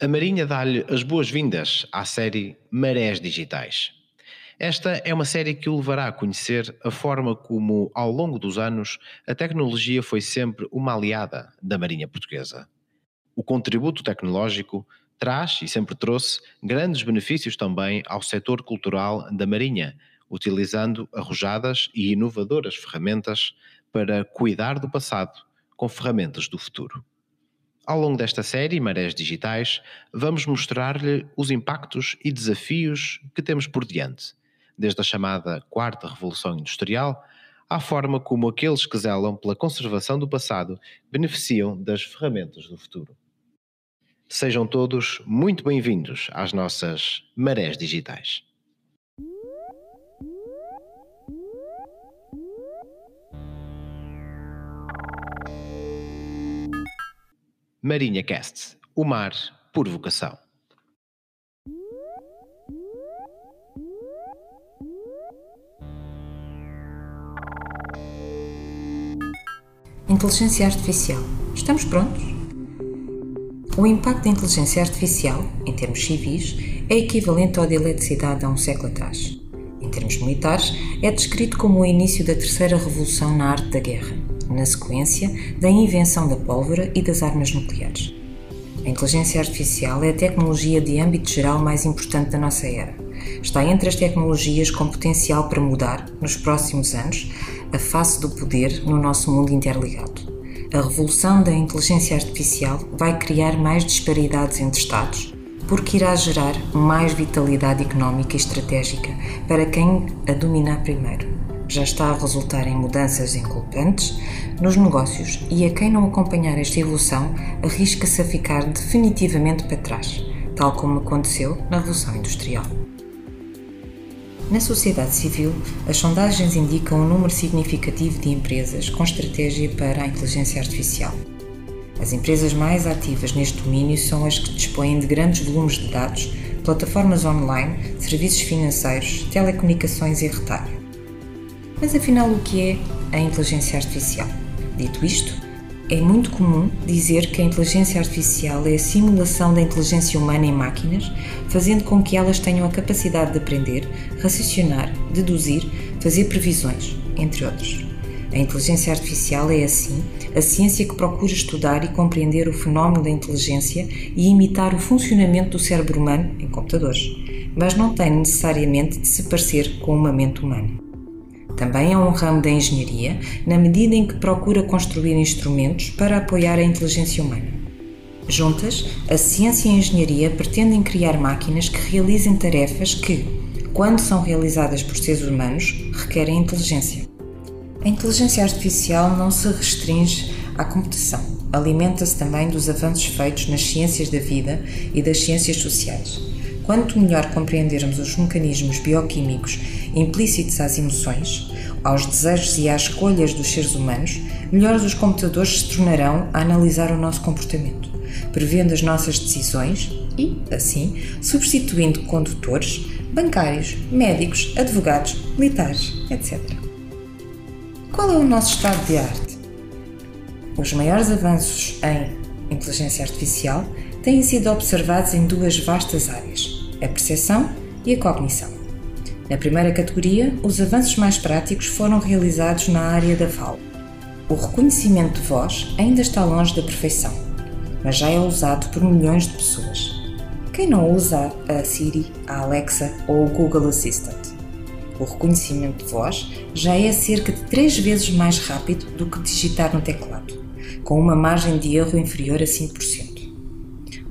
A Marinha dá-lhe as boas-vindas à série Marés Digitais. Esta é uma série que o levará a conhecer a forma como, ao longo dos anos, a tecnologia foi sempre uma aliada da Marinha Portuguesa. O contributo tecnológico traz e sempre trouxe grandes benefícios também ao setor cultural da Marinha, utilizando arrojadas e inovadoras ferramentas para cuidar do passado com ferramentas do futuro. Ao longo desta série, Marés Digitais, vamos mostrar-lhe os impactos e desafios que temos por diante, desde a chamada Quarta Revolução Industrial à forma como aqueles que zelam pela conservação do passado beneficiam das ferramentas do futuro. Sejam todos muito bem-vindos às nossas Marés Digitais. Marinha Cast, o mar por vocação. Inteligência Artificial. Estamos prontos? O impacto da inteligência artificial, em termos civis, é equivalente ao da eletricidade há um século atrás. Em termos militares, é descrito como o início da terceira revolução na arte da guerra na sequência da invenção da pólvora e das armas nucleares. A inteligência artificial é a tecnologia de âmbito geral mais importante da nossa era. Está entre as tecnologias com potencial para mudar, nos próximos anos, a face do poder no nosso mundo interligado. A revolução da inteligência artificial vai criar mais disparidades entre Estados, porque irá gerar mais vitalidade económica e estratégica para quem a dominar primeiro já está a resultar em mudanças inculpantes nos negócios e a quem não acompanhar esta evolução arrisca-se a ficar definitivamente para trás, tal como aconteceu na Revolução Industrial. Na sociedade civil, as sondagens indicam um número significativo de empresas com estratégia para a inteligência artificial. As empresas mais ativas neste domínio são as que dispõem de grandes volumes de dados, plataformas online, serviços financeiros, telecomunicações e retalho. Mas afinal, o que é a inteligência artificial? Dito isto, é muito comum dizer que a inteligência artificial é a simulação da inteligência humana em máquinas, fazendo com que elas tenham a capacidade de aprender, raciocinar, deduzir, fazer previsões, entre outros. A inteligência artificial é, assim, a ciência que procura estudar e compreender o fenómeno da inteligência e imitar o funcionamento do cérebro humano em computadores, mas não tem necessariamente de se parecer com uma mente humana. Também é um ramo da engenharia, na medida em que procura construir instrumentos para apoiar a inteligência humana. Juntas, a ciência e a engenharia pretendem criar máquinas que realizem tarefas que, quando são realizadas por seres humanos, requerem inteligência. A inteligência artificial não se restringe à computação, alimenta-se também dos avanços feitos nas ciências da vida e das ciências sociais. Quanto melhor compreendermos os mecanismos bioquímicos implícitos às emoções, aos desejos e às escolhas dos seres humanos, melhores os computadores se tornarão a analisar o nosso comportamento, prevendo as nossas decisões e, assim, substituindo condutores, bancários, médicos, advogados, militares, etc. Qual é o nosso estado de arte? Os maiores avanços em inteligência artificial têm sido observados em duas vastas áreas: a percepção e a cognição. Na primeira categoria, os avanços mais práticos foram realizados na área da fala. O reconhecimento de voz ainda está longe da perfeição, mas já é usado por milhões de pessoas. Quem não usa a Siri, a Alexa ou o Google Assistant? O reconhecimento de voz já é cerca de três vezes mais rápido do que digitar no teclado, com uma margem de erro inferior a 5%.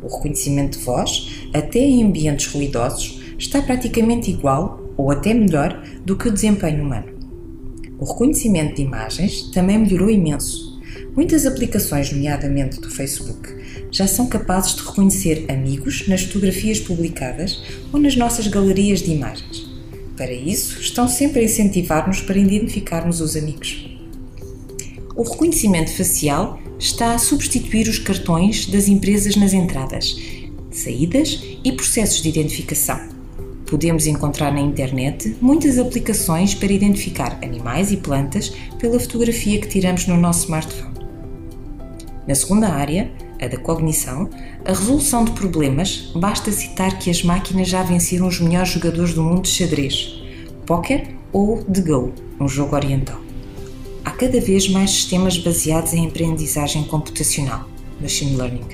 O reconhecimento de voz, até em ambientes ruidosos, está praticamente igual ou até melhor do que o desempenho humano. O reconhecimento de imagens também melhorou imenso. Muitas aplicações, nomeadamente do Facebook, já são capazes de reconhecer amigos nas fotografias publicadas ou nas nossas galerias de imagens. Para isso, estão sempre a incentivar-nos para identificarmos os amigos. O reconhecimento facial está a substituir os cartões das empresas nas entradas, saídas e processos de identificação Podemos encontrar na internet muitas aplicações para identificar animais e plantas pela fotografia que tiramos no nosso smartphone. Na segunda área, a da cognição, a resolução de problemas, basta citar que as máquinas já venceram os melhores jogadores do mundo de xadrez, póquer ou de Go, um jogo oriental. Há cada vez mais sistemas baseados em aprendizagem computacional, machine learning,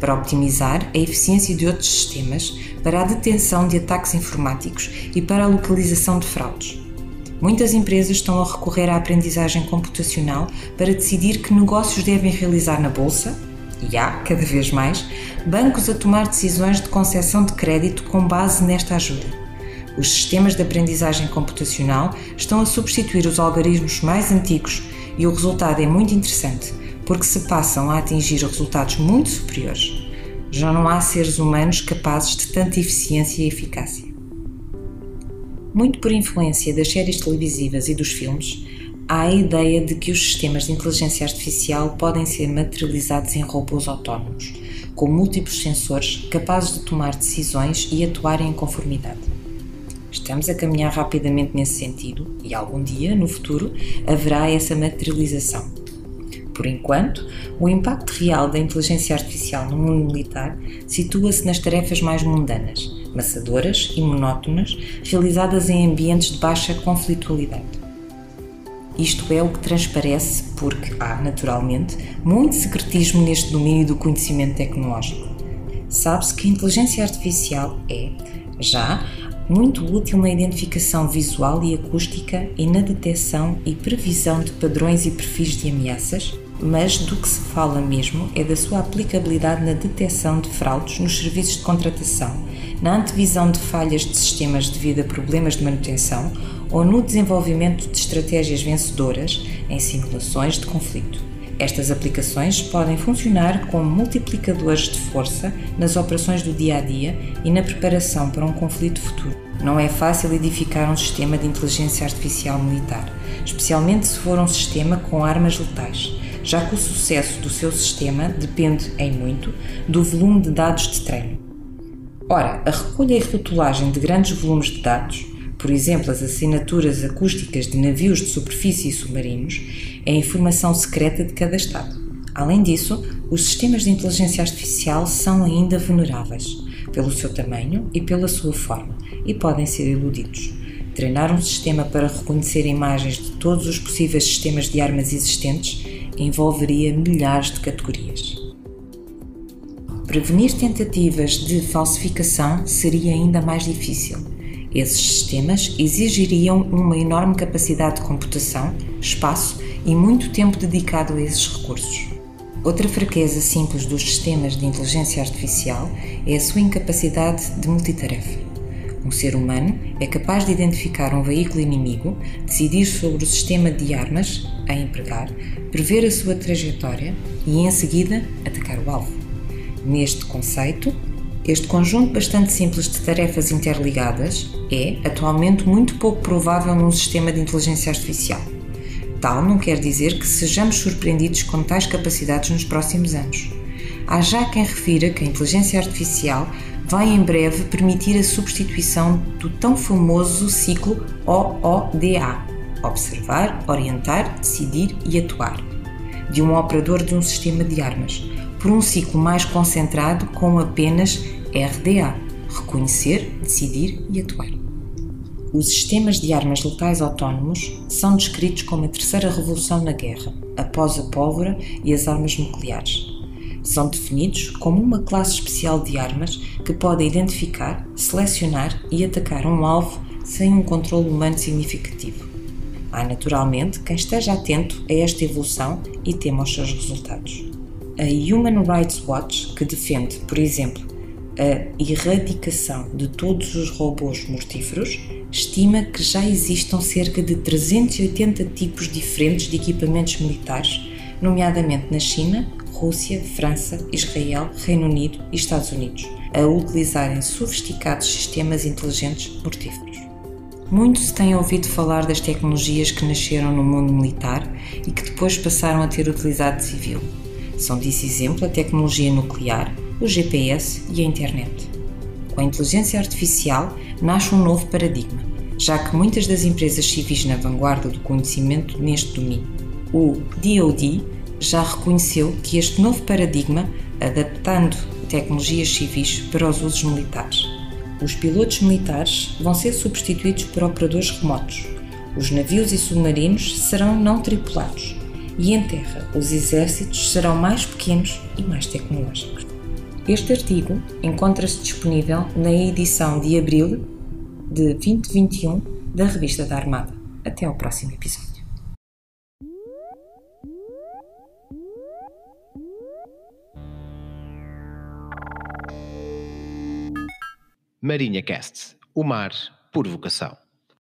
para optimizar a eficiência de outros sistemas, para a detenção de ataques informáticos e para a localização de fraudes. Muitas empresas estão a recorrer à aprendizagem computacional para decidir que negócios devem realizar na bolsa, e há, cada vez mais, bancos a tomar decisões de concessão de crédito com base nesta ajuda. Os sistemas de aprendizagem computacional estão a substituir os algoritmos mais antigos e o resultado é muito interessante, porque se passam a atingir resultados muito superiores. Já não há seres humanos capazes de tanta eficiência e eficácia. Muito por influência das séries televisivas e dos filmes, há a ideia de que os sistemas de inteligência artificial podem ser materializados em robôs autónomos, com múltiplos sensores capazes de tomar decisões e atuarem em conformidade. Estamos a caminhar rapidamente nesse sentido e algum dia, no futuro, haverá essa materialização. Por enquanto, o impacto real da inteligência artificial no mundo militar situa-se nas tarefas mais mundanas, maçadoras e monótonas, realizadas em ambientes de baixa conflitualidade. Isto é o que transparece porque há, naturalmente, muito secretismo neste domínio do conhecimento tecnológico. Sabe-se que a inteligência artificial é, já, muito útil na identificação visual e acústica e na detecção e previsão de padrões e perfis de ameaças, mas do que se fala mesmo é da sua aplicabilidade na detecção de fraudes nos serviços de contratação, na antevisão de falhas de sistemas devido a problemas de manutenção ou no desenvolvimento de estratégias vencedoras em simulações de conflito. Estas aplicações podem funcionar como multiplicadores de força nas operações do dia a dia e na preparação para um conflito futuro. Não é fácil edificar um sistema de inteligência artificial militar, especialmente se for um sistema com armas letais já que o sucesso do seu sistema depende, em muito, do volume de dados de treino. Ora, a recolha e rotulagem de grandes volumes de dados, por exemplo, as assinaturas acústicas de navios de superfície e submarinos, é informação secreta de cada Estado. Além disso, os sistemas de inteligência artificial são ainda vulneráveis, pelo seu tamanho e pela sua forma, e podem ser iludidos. Treinar um sistema para reconhecer imagens de todos os possíveis sistemas de armas existentes envolveria milhares de categorias. Prevenir tentativas de falsificação seria ainda mais difícil. Esses sistemas exigiriam uma enorme capacidade de computação, espaço e muito tempo dedicado a esses recursos. Outra fraqueza simples dos sistemas de inteligência artificial é a sua incapacidade de multitarefa. Um ser humano é capaz de identificar um veículo inimigo, decidir sobre o sistema de armas a empregar, prever a sua trajetória e, em seguida, atacar o alvo. Neste conceito, este conjunto bastante simples de tarefas interligadas é, atualmente, muito pouco provável num sistema de inteligência artificial. Tal não quer dizer que sejamos surpreendidos com tais capacidades nos próximos anos. Há já quem refira que a inteligência artificial vai em breve permitir a substituição do tão famoso ciclo OODA observar, orientar, decidir e atuar de um operador de um sistema de armas, por um ciclo mais concentrado com apenas RDA reconhecer, decidir e atuar. Os sistemas de armas letais autónomos são descritos como a terceira revolução na guerra, após a pólvora e as armas nucleares são definidos como uma classe especial de armas que pode identificar, selecionar e atacar um alvo sem um controle humano significativo. Há naturalmente quem esteja atento a esta evolução e tema os seus resultados. A Human Rights Watch, que defende, por exemplo, a erradicação de todos os robôs mortíferos, estima que já existam cerca de 380 tipos diferentes de equipamentos militares, nomeadamente na China, Rússia, França, Israel, Reino Unido e Estados Unidos, a utilizarem sofisticados sistemas inteligentes mortíferos. Muito se tem ouvido falar das tecnologias que nasceram no mundo militar e que depois passaram a ter utilidade civil. São disso exemplo a tecnologia nuclear, o GPS e a internet. Com a inteligência artificial nasce um novo paradigma, já que muitas das empresas civis na vanguarda do conhecimento neste domínio, o DoD, já reconheceu que este novo paradigma adaptando tecnologias civis para os usos militares. Os pilotos militares vão ser substituídos por operadores remotos. Os navios e submarinos serão não tripulados. E em terra, os exércitos serão mais pequenos e mais tecnológicos. Este artigo encontra-se disponível na edição de abril de 2021 da Revista da Armada. Até ao próximo episódio. Marinha Cast, o mar por vocação.